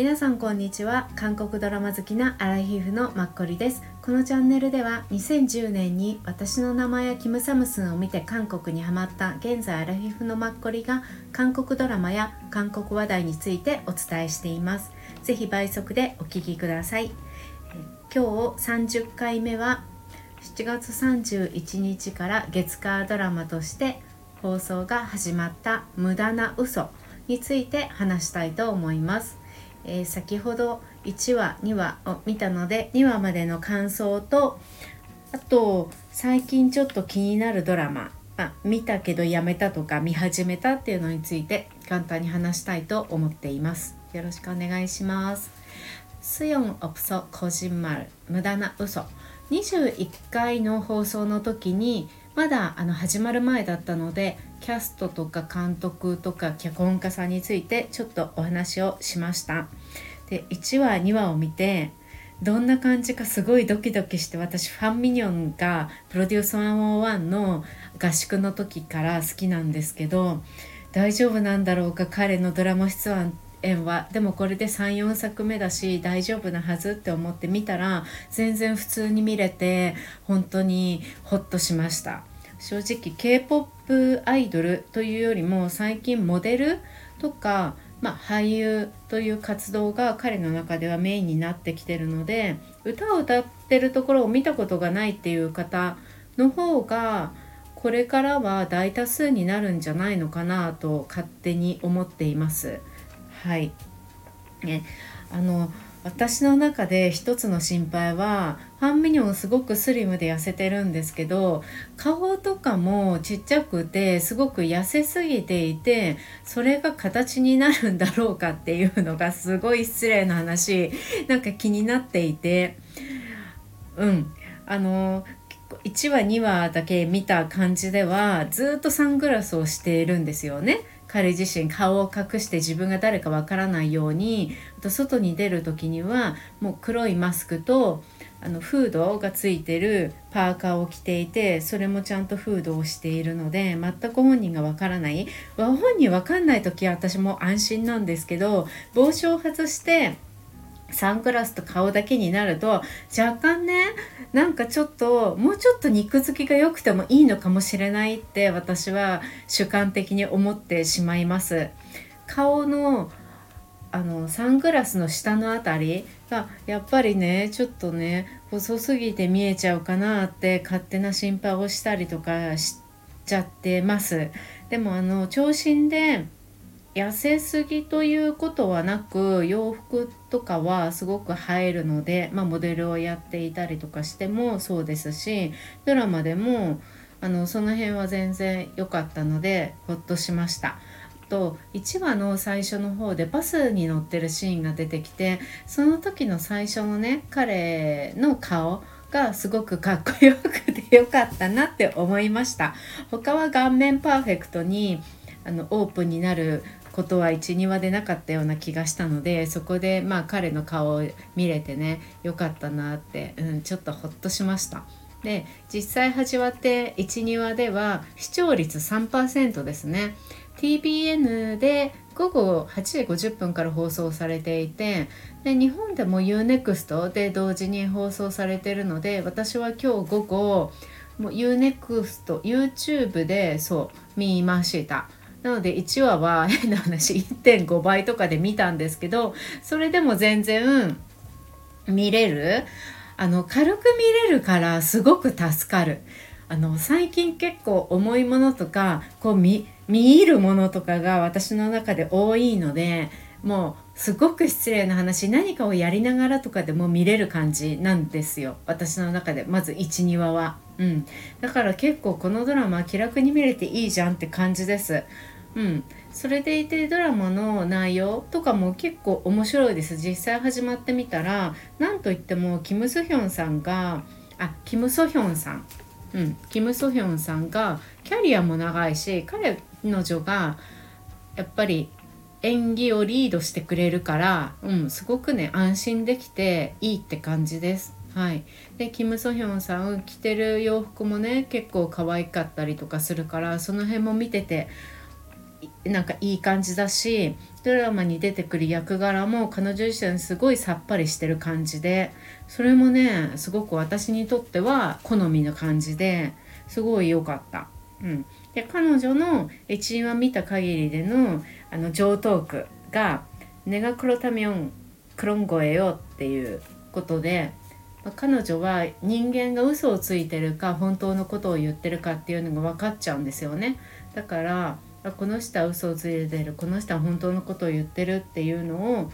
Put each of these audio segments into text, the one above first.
皆さんこんにちは。韓国ドラマ好きなアラヒフのマッコリです。このチャンネルでは2010年に私の名前やキムサムスンを見て韓国にハマった現在アラヒフのマッコリが韓国ドラマや韓国話題についてお伝えしています。ぜひ倍速でお聞きください。今日30回目は7月31日から月火ドラマとして放送が始まった無駄な嘘について話したいと思います、えー、先ほど1話2話を見たので2話までの感想とあと最近ちょっと気になるドラマ、まあ、見たけどやめたとか見始めたっていうのについて簡単に話したいと思っています。よろしくお願いします。スヨンオプソコジンマル無駄な嘘。21回の放送の時にまだあの始まる前だったのでキャストとか監督とか脚本家さんについてちょっとお話をしました。で1話2話を見てどんな感じかすごいドキドキして私ファンミニョンがプロデュース101の合宿の時から好きなんですけど大丈夫なんだろうか彼のドラマ出演はでもこれで34作目だし大丈夫なはずって思って見たら全然普通に見れて本当にホッとしました。正直 k p o p アイドルというよりも最近モデルとか、まあ、俳優という活動が彼の中ではメインになってきてるので歌を歌ってるところを見たことがないっていう方の方がこれからは大多数になるんじゃないのかなと勝手に思っています。はい、ね、あの私の中で一つの心配はファン・ミニョンすごくスリムで痩せてるんですけど顔とかもちっちゃくてすごく痩せすぎていてそれが形になるんだろうかっていうのがすごい失礼な話。なんか気になっていて。うん。あの1話2話だけ見た感じではずっとサングラスをしているんですよね。彼自身顔を隠して自分が誰かわからないようにあと外に出る時にはもう黒いマスクとあのフードがついてるパーカーを着ていてそれもちゃんとフードをしているので全く本人がわからない。本人わかんない時は私も安心なんですけど帽子を外してサングラスと顔だけになると若干ねなんかちょっともうちょっと肉付きが良くてもいいのかもしれないって私は主観的に思ってしまいます。顔のあのサングラスの下の辺りがやっぱりねちょっとね細すぎて見えちゃうかなって勝手な心配をしたりとかしちゃってます。でもあの長身で痩せすぎということはなく洋服とかはすごく映えるので、まあ、モデルをやっていたりとかしてもそうですしドラマでもあのその辺は全然良かったのでほっとしました。と1話の最初の方でバスに乗ってるシーンが出てきてその時の最初のね彼の顔がすごくかっこよくてよかったなって思いました他は顔面パーフェクトにあのオープンになることは12話でなかったような気がしたのでそこでまあ彼の顔を見れてねよかったなって、うん、ちょっとほっとしました。で実際始まって12話では視聴率3%ですね TBN で午後8時50分から放送されていてで日本でも UNEXT で同時に放送されてるので私は今日午後もう UNEXT YouTube でそう見ました。なので1話は 変な話1.5倍とかで見たんですけどそれでも全然見れるあの軽く見れるからすごく助かる。あの最近結構重いものとかこう見見るものとかが私の中で多いのでもうすごく失礼な話何かをやりながらとかでも見れる感じなんですよ私の中でまず12話は。うん、だから結構このドラマ気楽に見れていいじゃんって感じです。うん、それでいてドラマの内容とかも結構面白いです。実際始まってみたら何といってもキム・ソヒョンさんがあキム・ソヒョンさん。うん。キム・ソヒョンさんがキャリアも長いし彼の女がやっぱり演技をリードしてくれるから、うん、すごくね安心できていいって感じです。はい、でキム・ソヒョンさん着てる洋服もね結構可愛かったりとかするからその辺も見ててなんかいい感じだしドラマに出てくる役柄も彼女自身すごいさっぱりしてる感じでそれもねすごく私にとっては好みの感じですごい良かった。うん、で彼女の一話見た限りでのあの上トークが「ネガクロタミオンクロンゴエよ」っていうことでま彼女は人間が嘘をついてるか本当のことを言ってるかっていうのが分かっちゃうんですよね。だからこの人は嘘をついてるこの人は本当のことを言ってるっていうのを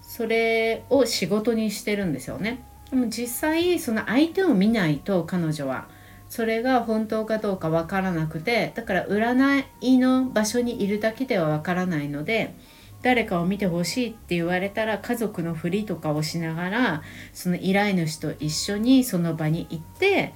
それを仕事にしてるんですよね。でも実際その相手を見ないと彼女はそれが本当かどうかわからなくてだから占いの場所にいるだけではわからないので誰かを見てほしいって言われたら家族のふりとかをしながらその依頼主と一緒にその場に行って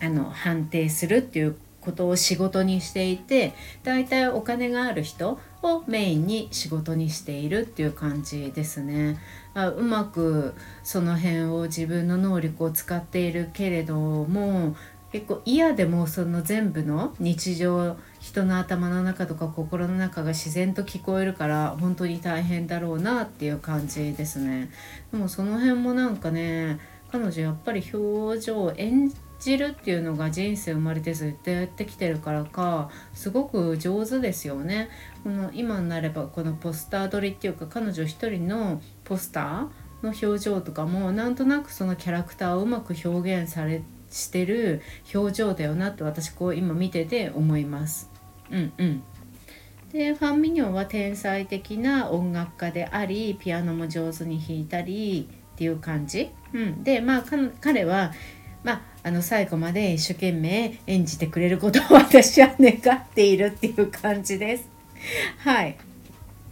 あの判定するっていうことを仕事にしていて大体お金がある人をメインに仕事にしているっていう感じですね。あうまくその辺を自分の能力を使っているけれども結構嫌でもその全部の日常人の頭の中とか心の中が自然と聞こえるから本当に大変だろうなっていう感じですね。でもその辺もなんかね彼女やっぱり表情を演じるっていうのが人生生まれてずっとやってきてるからかすごく上手ですよね。この今になればこのポスター撮りっていうか彼女一人のポスターの表情とかもなんとなくそのキャラクターをうまく表現されしてる表情だよなって私こう今見てて思います。うんうんでファン・ミニョンは天才的な音楽家でありピアノも上手に弾いたりっていう感じ、うん、でまあ彼は、まあ、あの最後まで一生懸命演じてくれることを私は願っているっていう感じです。はい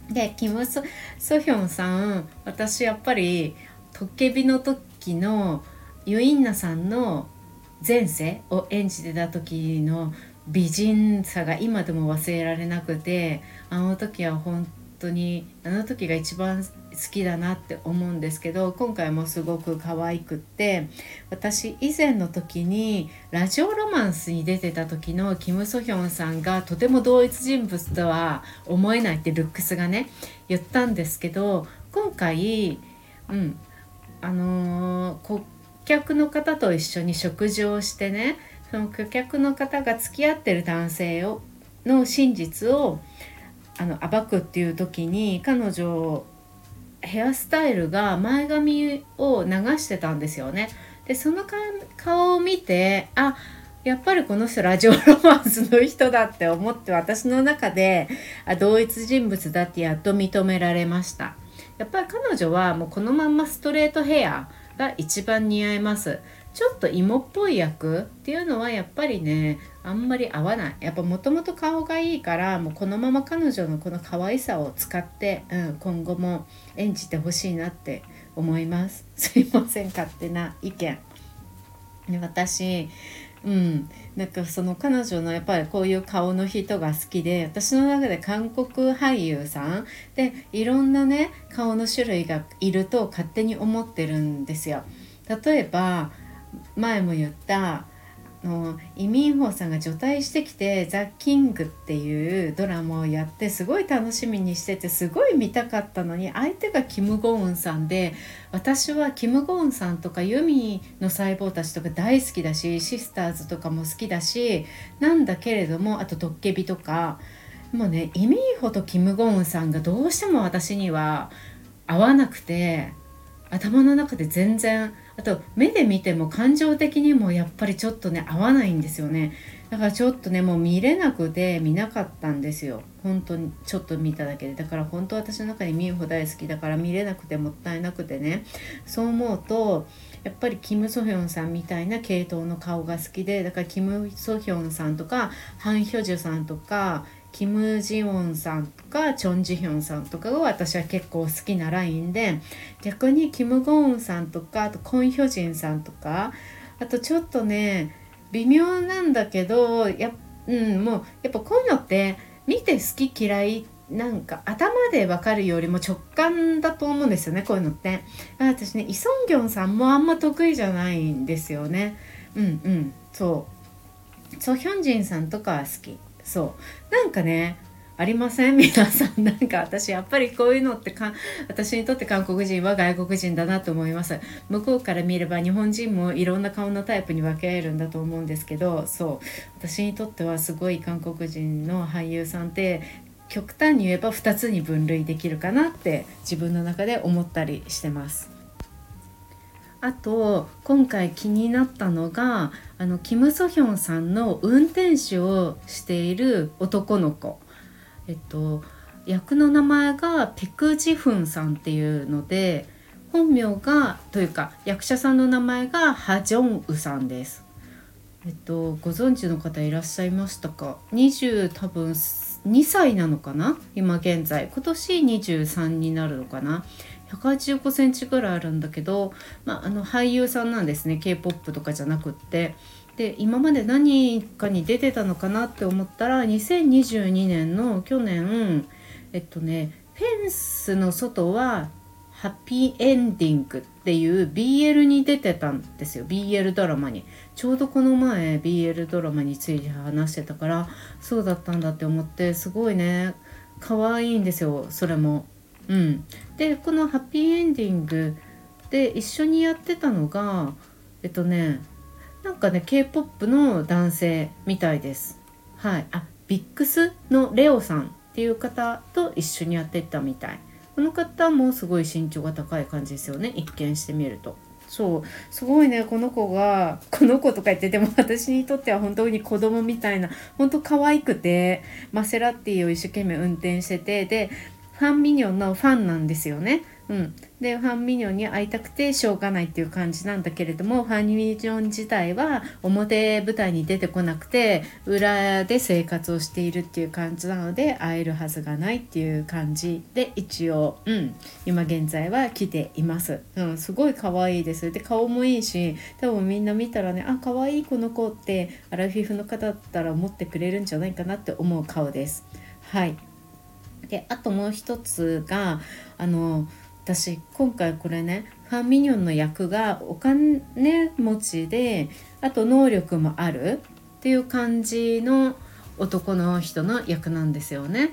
でキム・ソソヒョンさん私やっぱりトッケビの時のユインナさんの前世を演じてた時の美人さが今でも忘れられなくてあの時は本当にあの時が一番好きだなって思うんですけど今回もすごく可愛くって私以前の時にラジオロマンスに出てた時のキム・ソヒョンさんがとても同一人物とは思えないってルックスがね言ったんですけど今回うんあのー、客の方と一緒に食事をしてねその顧客の方が付き合ってる男性をの真実をあの暴くっていう時に彼女ヘアスタイルが前髪を流してたんですよね。でその顔を見てあやっぱりこの人ラジオロマンスの人だって思って私の中であ同一人物だってやっと認められました。やっぱり彼女はもうこのまんまストレートヘアが一番似合います。ちょっと芋っぽい役っていうのはやっぱりねあんまり合わない。やっぱもともと顔がいいからもうこのまま彼女のこの可愛さを使って、うん、今後も演じてほしいなって思います。すいません勝手な意見。私うん、なんかその彼女のやっぱりこういう顔の人が好きで私の中で韓国俳優さんでいろんなね顔の種類がいると勝手に思ってるんですよ。例えば前も言ったのイ・ミンホさんが除隊してきて「ザ・キング」っていうドラマをやってすごい楽しみにしててすごい見たかったのに相手がキム・ゴウンさんで私はキム・ゴウンさんとかユミの細胞たちとか大好きだしシスターズとかも好きだしなんだけれどもあと「ドッケビ」とかもうねイ・ミンホとキム・ゴウンさんがどうしても私には合わなくて頭の中で全然あと目で見ても感情的にもやっぱりちょっとね合わないんですよね。だからちょっとねもう見れなくて見なかったんですよ。本当にちょっと見ただけで。だから本当私の中にミンホ大好きだから見れなくてもったいなくてね。そう思うとやっぱりキム・ソヒョンさんみたいな系統の顔が好きでだからキム・ソヒョンさんとかハン・ヒョジュさんとかキム・ジウォンさんとかチョン・ジヒョンさんとかが私は結構好きなラインで逆にキム・ゴーンさんとかあとコン・ヒョジンさんとかあとちょっとね微妙なんだけどや,、うん、もうやっぱこういうのって見て好き嫌いなんか頭で分かるよりも直感だと思うんですよねこういうのって。私ねイ・ソンギョンさんもあんま得意じゃないんですよね。うんうんそう。ソヒョンジンさんとかは好き。そう。なんかねありません？皆さん。なんか私やっぱりこういうのってか私にとって韓国人は外国人だなと思います。向こうから見れば日本人もいろんな顔のタイプに分け合えるんだと思うんですけどそう。私にとってはすごい韓国人の俳優さんって極端に言えば2つに分類できるかなって自分の中で思ったりしてます。あと今回気になったのがあのキム・ソヒョンさんの運転手をしている男の子。えっと役の名前がペク・ジフンさんっていうので本名がというか役者さんの名前がハ・ジョンウさんです。えっとご存知の方いらっしゃいましたか？20多分2歳なのかな？今現在。今年23になるのかな？185センチぐらいあるんだけど、まあ、あの俳優さんなんですね。K p o p とかじゃなくって。で今まで何かに出てたのかなって思ったら2022年の去年えっとねフェンスの外はハッピーエンディングっていう BL に出てたんですよ。BL ドラマに。ちょうどこの前 BL ドラマについて話してたからそうだったんだって思ってすごいね可愛いんですよ。それも。うん、でこの「ハッピーエンディング」で一緒にやってたのがえっとねなんかね k p o p の男性みたいです。はい、あビックスのレオさんっていう方と一緒にやってたみたい。この方もすごい身長が高い感じですよね一見してみると。そうすごいねこの子がこの子とか言ってでも私にとっては本当に子供みたいな本当可愛くてマセラティを一生懸命運転しててでファンミニョンのファンなんですよね。うん、でファンミニョンに会いたくてしょうがないっていう感じなんだけれどもファンミニョン自体は表舞台に出てこなくて裏で生活をしているっていう感じなので会えるはずがないっていう感じで一応、うん、今現在は来ています、うん、すごい可愛いです。で顔もいいし多分みんな見たらねあ可愛いこの子ってアラフィフの方だったら思ってくれるんじゃないかなって思う顔です。はい。であともう一つがあの私今回これねファン・ミニョンの役がお金持ちであと能力もあるっていう感じの男の人の役なんですよね。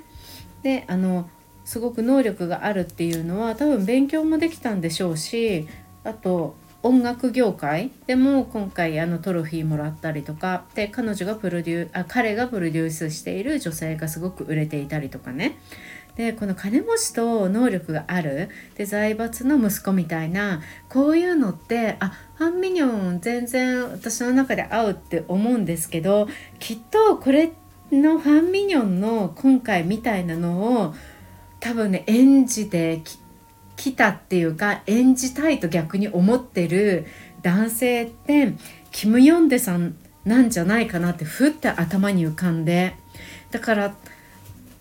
であのすごく能力があるっていうのは多分勉強もできたんでしょうしあと音楽業界？でも今回あのトロフィーもらったりとかで彼女がプロデューあ彼がプロデュースしている女性がすごく売れていたりとかね。でこの金持ちと能力があるで財閥の息子みたいなこういうのってあファンミニョン全然私の中で合うって思うんですけどきっとこれのファンミニョンの今回みたいなのを多分ね演じてきたっていうか演じたいと逆に思ってる男性ってキム・ヨンデさんなんじゃないかなってふって頭に浮かんでだから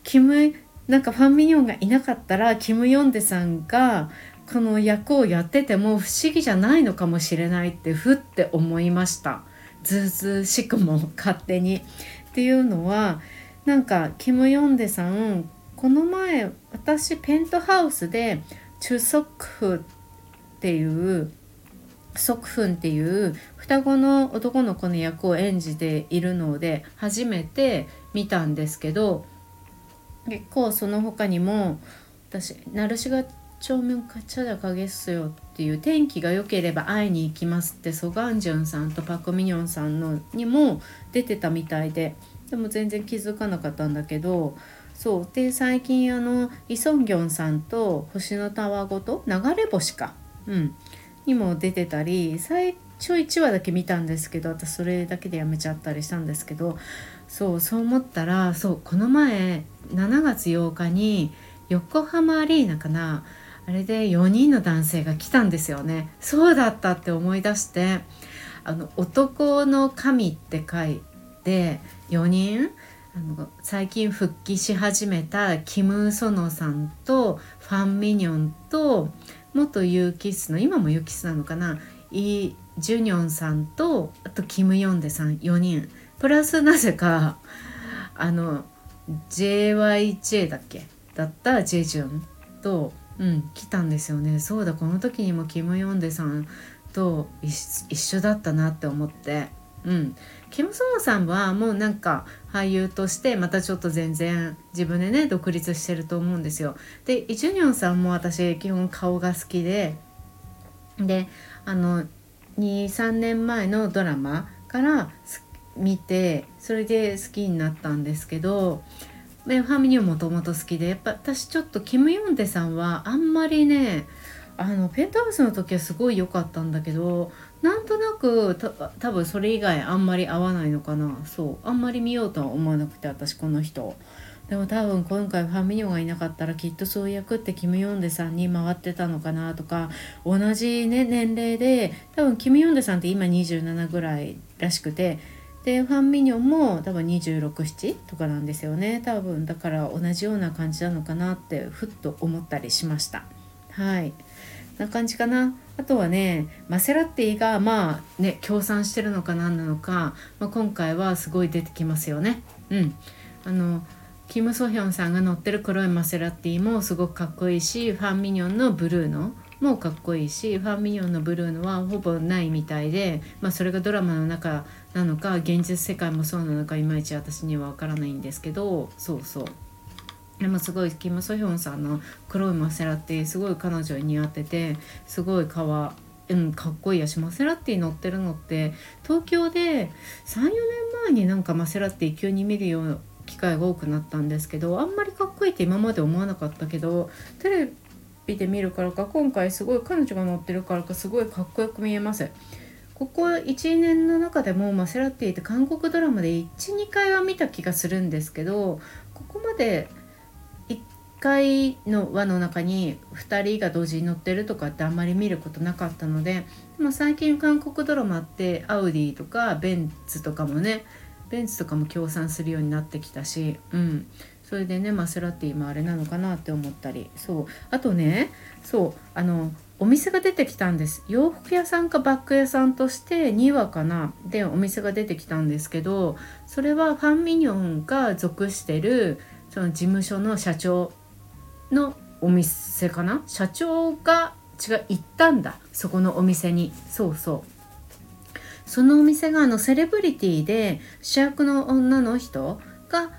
キムなんかファン・ミニョンがいなかったらキム・ヨンデさんがこの役をやってても不思議じゃないのかもしれないってふって思いましたずうずうしくも勝手に。っていうのはなんかキム・ヨンデさんこの前私ペントハウスでチュソクフっていうソクフンっていう双子の男の子の役を演じているので初めて見たんですけど結構その他にも私「ナルシが長面かチャダかげっすよ」っていう「天気が良ければ会いに行きます」ってソガンジュンさんとパク・ミニョンさんのにも出てたみたいででも全然気づかなかったんだけどそう。で最近あのイ・ソンギョンさんと「星のたわごと流れ星か」うん、にも出てたり最初1話だけ見たんですけど私それだけでやめちゃったりしたんですけどそうそう思ったらそうこの前7月8日に横浜アリーナかな。あれで4人の男性が来たんですよね。そうだったって思い出してあの男の神って書いて4人あの最近復帰し始めたキム・ソノさんとファン・ミニョンと元ユーキスの今もユーキスなのかな？イ・ジュニョンさんとあとキム・ヨンデさん4人。プラスなぜかあの JYJ だっけ？だったジェジュンと、うん、来たんですよね。そうだこの時にもキム・ヨンデさんと一緒だったなって思って。うん、キム・ソンさんはもうなんか俳優としてまたちょっと全然自分でね独立してると思うんですよ。でイ・ジュニョンさんも私基本顔が好きでであの23年前のドラマから見てそれで好きになったんですけどファミリーもともと好きでやっぱ私ちょっとキム・ヨンデさんはあんまりねあのペンタウスの時はすごい良かったんだけどなんとなく多分それ以外あんまり合わないのかなそうあんまり見ようとは思わなくて私この人。でも多分今回ファミリオがいなかったらきっとそういう役ってキム・ヨンデさんに回ってたのかなとか同じ、ね、年齢で多分キム・ヨンデさんって今27ぐらいらしくて。でファン・ミニョンも多分267とかなんですよね多分だから同じような感じなのかなってふっと思ったりしましたはいな感じかな。あとはねマセラティがまあね協賛してるのか何なのか、まあ、今回はすごい出てきますよね。うん。あのキム・ソヒョンさんが乗ってる黒いマセラティもすごくかっこいいしファン・ミニョンのブルーのもかっこいいしファン・ミニョンのブルーのはほぼないみたいで、まあ、それがドラマの中なのか現実世界もそうなのかいまいち私には分からないんですけどそうそう。でもすごいキム・ソヒョンさんの黒いマセラティすごい彼女に似合っててすごいかわうん、かっこいいやしマセラティ乗ってるのって東京で34年前になんかマセラティ急に見るような機会が多くなったんですけどあんまりかっこいいって今まで思わなかったけどテレビで見るからか今回すごい彼女が乗ってるからかすごいかっこよく見えます。ここ1年の中でもマセラティって韓国ドラマで12回は見た気がするんですけどここまで回の輪の中に2人が同時に乗ってるとかってあんまり見ることなかったのででも最近韓国ドラマってアウディとかベンツとかもねベンツとかも協賛するようになってきたし、うん、それでねマセラティもあれなのかなって思ったり。そう。あとねそう。あのお店が出てきたんです。洋服屋さんかバッグ屋さんとして2話かな。でお店が出てきたんですけどそれはファン・ミニョンが属してるその事務所の社長のお店かな？社長が違う行ったんだ。そこのお店に。そうそう。そのお店があのセレブリティで主役の女の人が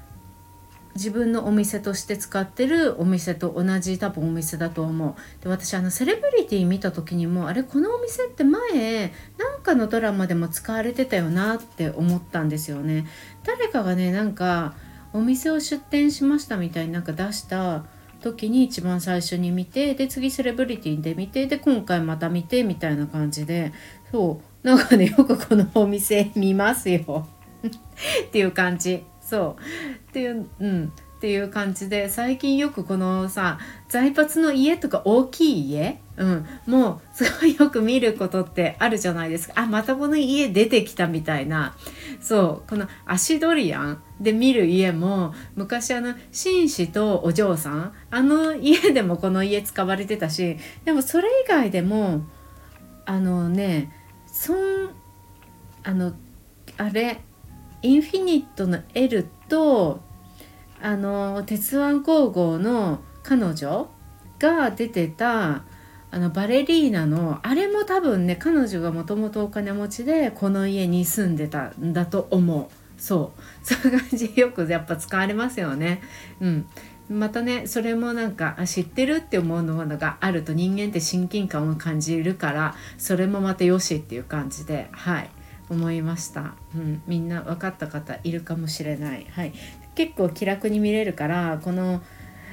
自分のお店として使ってるお店と同じ多分お店だと思う。で私あのセレブリティ見た時にもあれこのお店って前なんかのドラマでも使われてたよなって思ったんですよね。誰かがねなんかお店を出店しましたみたいになんか出した時に一番最初に見てで次セレブリティで見てで今回また見てみたいな感じで。そう。なんかねよくこのお店見ますよ。っていう感じ。そう。っていううん。っていう感じで最近よくこのさ財閥の家とか大きい家、うん、もうすごいよく見ることってあるじゃないですか。あまたこの家出てきたみたいな。そう。このアシドリアンで見る家も昔あの紳士とお嬢さんあの家でもこの家使われてたしでもそれ以外でもあのねそんあのあれインフィニットの L とあの鉄腕工房の彼女が出てたあのバレリーナのあれも多分ね彼女がもともとお金持ちでこの家に住んでたんだと思う。そう。そういう感じよくやっぱ使われますよね。うん。またねそれもなんか知ってるって思うものがあると人間って親近感を感じるからそれもまたよしっていう感じではい。思いました、うん、みんな分かった方いるかもしれない、はい、結構気楽に見れるからこの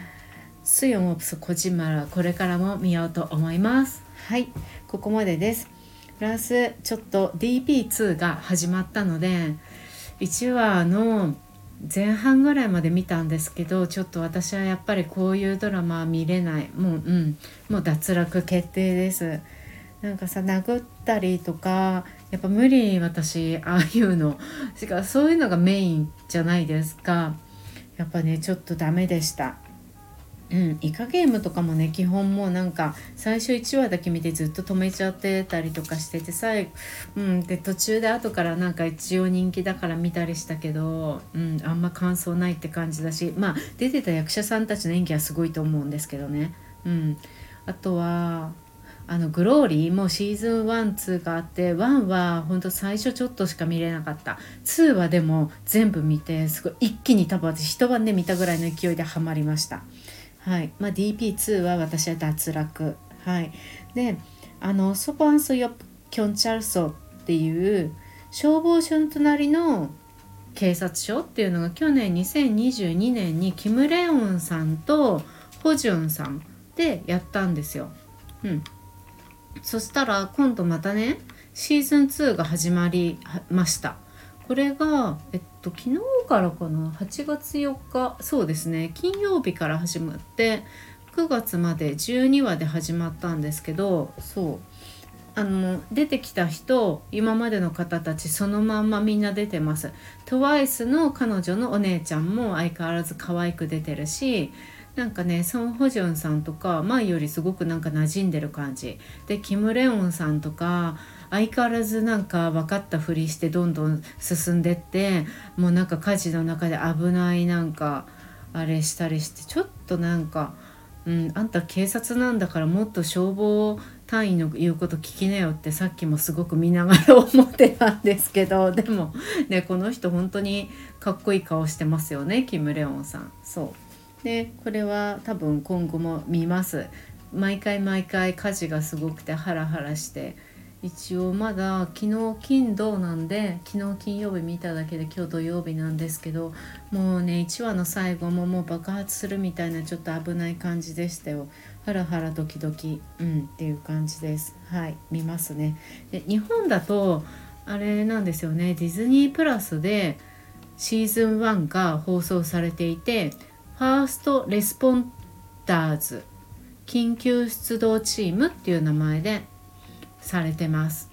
「スヨンオプス小島」これからも見ようと思います。はい。ここまでです。プランスちょっと DP2 が始まったので1話の前半ぐらいまで見たんですけどちょっと私はやっぱりこういうドラマは見れない。もううん。もう脱落決定です。なんかさ殴ったりとかやっぱ無理私ああいうの。しかそういうのがメインじゃないですか。やっぱねちょっとダメでした。うん、イカゲームとかもね基本もうなんか最初1話だけ見てずっと止めちゃってたりとかしてて最後、うん、で途中で後からなんか一応人気だから見たりしたけど、うん、あんま感想ないって感じだしまあ出てた役者さんたちの演技はすごいと思うんですけどね、うん、あとはあのグローリーもシーズン12があって1は本当最初ちょっとしか見れなかった。2はでも全部見てすごい一気に多分私一晩で見たぐらいの勢いでハマりました。はい。まあ DP2 は私は脱落。はい。であのソパンソヨプキョンチャルソっていう消防署の隣の警察署っていうのが去年2022年にキム・レオンさんとホジュンさんでやったんですよ。うん、そしたら今度またねシーズン2が始まりました。これがえっと昨日からかな？8月4日。そうですね。金曜日から始まって9月まで12話で始まったんですけどそう。あの出てきた人今までの方たちそのまんまみんな出てます。TWICE の彼女のお姉ちゃんも相変わらず可愛く出てるしなんかねソン・ホジョンさんとか前よりすごくなんか馴染んでる感じ。でキム・レオンさんとか相変わらずなんか分かったふりしてどんどん進んでってもうなんか火事の中で危ないなんかあれしたりしてちょっとなんか、うん、あんた警察なんだからもっと消防隊員の言うこと聞きなよってさっきもすごく見ながら思ってたんですけど でもねこの人本当にかっこいい顔してますよねキム・レオンさん。そうでこれは多分今後も見ます毎回毎回火事がすごくてハラハラして一応まだ昨日金土なんで昨日金曜日見ただけで今日土曜日なんですけどもうね1話の最後ももう爆発するみたいなちょっと危ない感じでしたよ。ハラハラドキドキうんっていう感じです。はい見ますね。で日本だとあれなんですよね。ディズニープラスでシーズン1が放送されていて First Responders 緊急出動チームっていう名前でされてます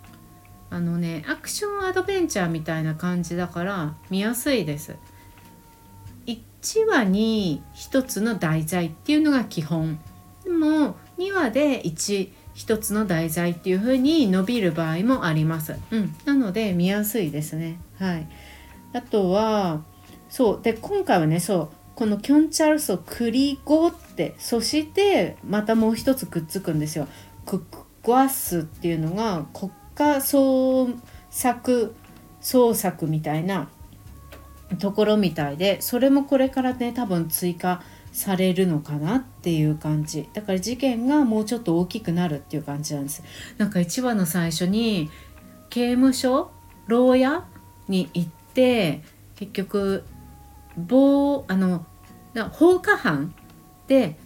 あのねアクションアドベンチャーみたいな感じだから見やすいです1話に1つの題材っていうのが基本でも2話で1一つの題材っていう風に伸びる場合もあります。うん、なので見やすいですね。はい。あとはそうで今回はねそうこのキョンチャルソクリゴってそしてまたもう一つくっつくんですよ。クッゴアスっていうのが国家創作創作みたいなところみたいでそれもこれからね多分追加されるのかなっていう感じ。だから事件がもうちょっと大きくなるっていう感じなんです。なんか1話の最初に刑務所牢屋に行って結局暴あの放火犯で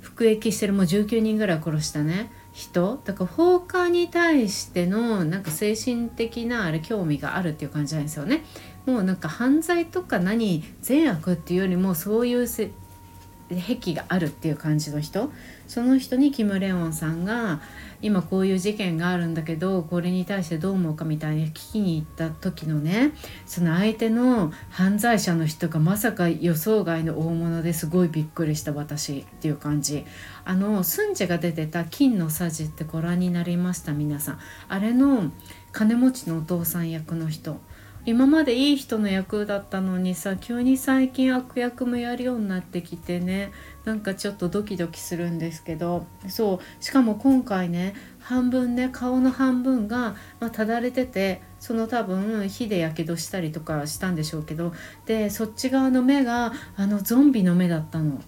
服役してるもう19人ぐらい殺したね。人？だから放火に対してのなんか精神的なあれ興味があるっていう感じなんですよね。もうなんか犯罪とか何善悪っていうよりもそういう癖があるっていう感じの人その人にキム・レオンさんが今こういう事件があるんだけどこれに対してどう思うかみたいに聞きに行った時のねその相手の犯罪者の人がまさか予想外の大物ですごいびっくりした私っていう感じ。あのスンジェが出てた「金のさじ」ってご覧になりました皆さん。あれの金持ちのお父さん役の人。今までいい人の役だったのにさ急に最近悪役もやるようになってきてね。なんかちょっとドキドキするんですけどそうしかも今回ね半分ね顔の半分が、まあ、ただれててその多分火でやけどしたりとかしたんでしょうけどでそっち側の目があのゾンビの目だったの。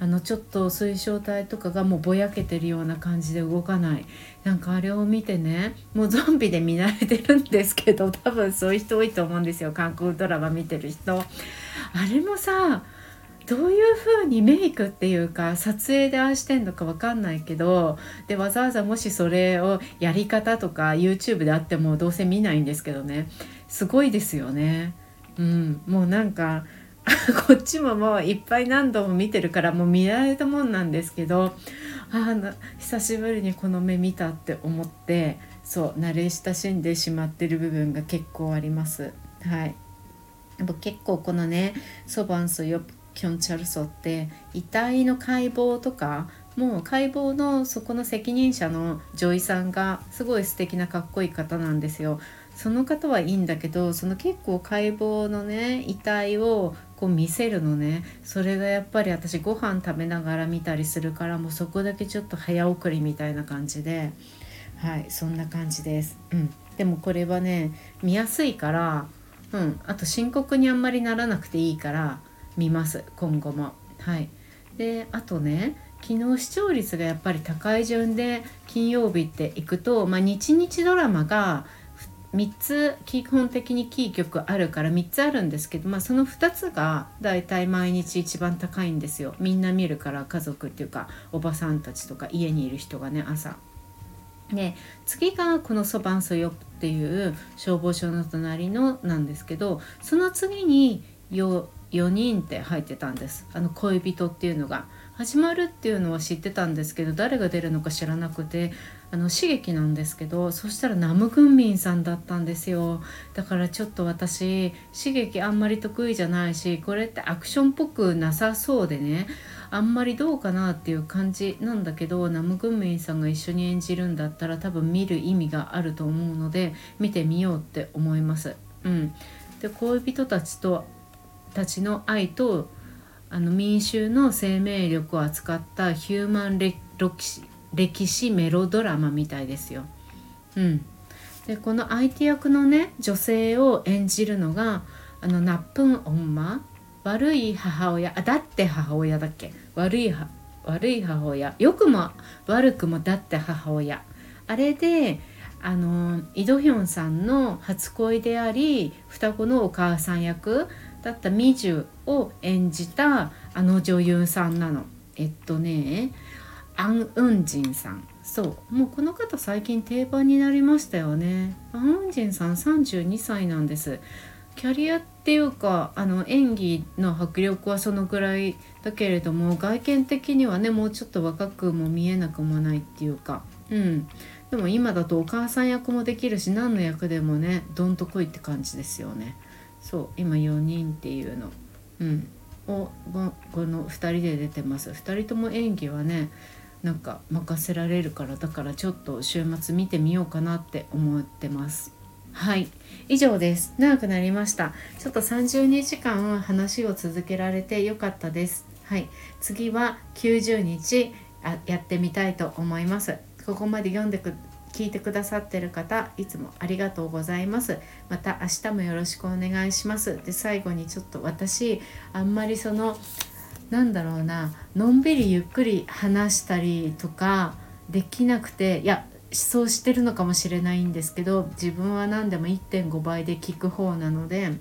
あのちょっと水晶体とかがもうぼやけてるような感じで動かないなんかあれを見てねもうゾンビで見慣れてるんですけど多分そういう人多いと思うんですよ韓国ドラマ見てる人。あれもさどういう風にメイクっていうか撮影でああしてんのか分かんないけどでわざわざもしそれをやり方とか YouTube であってもどうせ見ないんですけどねすごいですよね。うん、もうなんか こっちももういっぱい何度も見てるからもう見られたもんなんですけどあの久しぶりにこの目見たって思ってそう慣れ親しんでしまってる部分が結構あります。はいやっぱ結構このねソバンスヨキョンチャルソって遺体の解剖とかもう解剖のそこの責任者の女医さんがすごい素敵なかっこいい方なんですよ。その方はいいんだけどその結構解剖のね遺体をこう見せるのねそれがやっぱり私ご飯食べながら見たりするからもうそこだけちょっと早送りみたいな感じではいそんな感じです。うん、でもこれはね見やすいからうん、あと深刻にあんまりならなくていいから見ます今後も。はい、であとね昨日視聴率がやっぱり高い順で金曜日っていくと、まあ、日々ドラマが3つ基本的にキー局あるから3つあるんですけど、まあ、その2つがだいたい毎日一番高いんですよみんな見るから家族っていうかおばさんたちとか家にいる人がね朝。で次がこの「そばんそよ」っていう消防署の隣のなんですけどその次に 4, 4人って入ってたんです。あの恋人っていうのが。始まるっていうのは知ってたんですけど誰が出るのか知らなくてあの刺激なんですけどそしたらナムグンミンさんだったんですよ。だからちょっと私刺激あんまり得意じゃないしこれってアクションっぽくなさそうでねあんまりどうかなっていう感じなんだけどナムグンミンさんが一緒に演じるんだったら多分見る意味があると思うので見てみようって思います。うん、で恋人たちとたちの愛とあの民衆の生命力を扱ったヒューマン歴史メロドラマみたいですよ。うん、でこの相手役のね女性を演じるのがあのナップンオンマ。悪い母親あだって母親だっけ？悪い悪い母親。よくも悪くもだって母親。あれであのイ・ドヒョンさんの初恋であり双子のお母さん役だったミジュを演じたあの女優さんなの。えっとねアン・ウンジンさん。そう。もうこの方最近定番になりましたよね。アン・ウンジンさん32歳なんです。キャリアっていうかあの演技の迫力はそのぐらいだけれども外見的にはねもうちょっと若くも見えなくもないっていうか。うん。でも今だとお母さん役もできるし何の役でもねどんとこいって感じですよね。そう今4人っていうの。うん。をこの2人で出てます。2人とも演技はねなんか任せられるからだからちょっと週末見てみようかなって思ってます。はい。以上です。長くなりました。ちょっと30時間話を続けられてよかったです。はい。次は90日あやってみたいと思います。ここまで読んでく聞いてくださってる方いつもありがとうございます。また明日もよろしくお願いします。で最後にちょっと私あんまりそのなんだろうなのんびりゆっくり話したりとかできなくていやそうしてるのかもしれないんですけど自分は何でも1.5倍で聞く方なので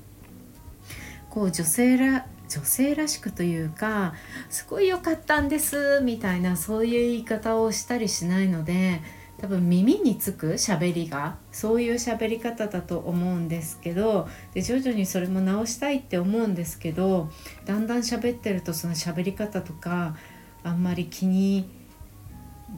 こう女性ら女性らしくというかすごい良かったんですみたいなそういう言い方をしたりしないので多分耳につく喋りがそういう喋り方だと思うんですけどで徐々にそれも直したいって思うんですけどだんだん喋ってるとその喋り方とかあんまり気に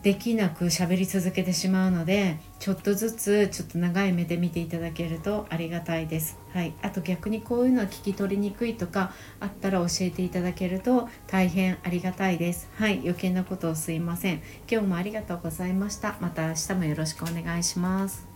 できなく喋り続けてしまうのでちょっとずつちょっと長い目で見ていただけるとありがたいです。はい、あと逆にこういうのは聞き取りにくいとかあったら教えていただけると大変ありがたいです。はい、余計なことをすいません。今日もありがとうございました。また明日もよろしくお願いします。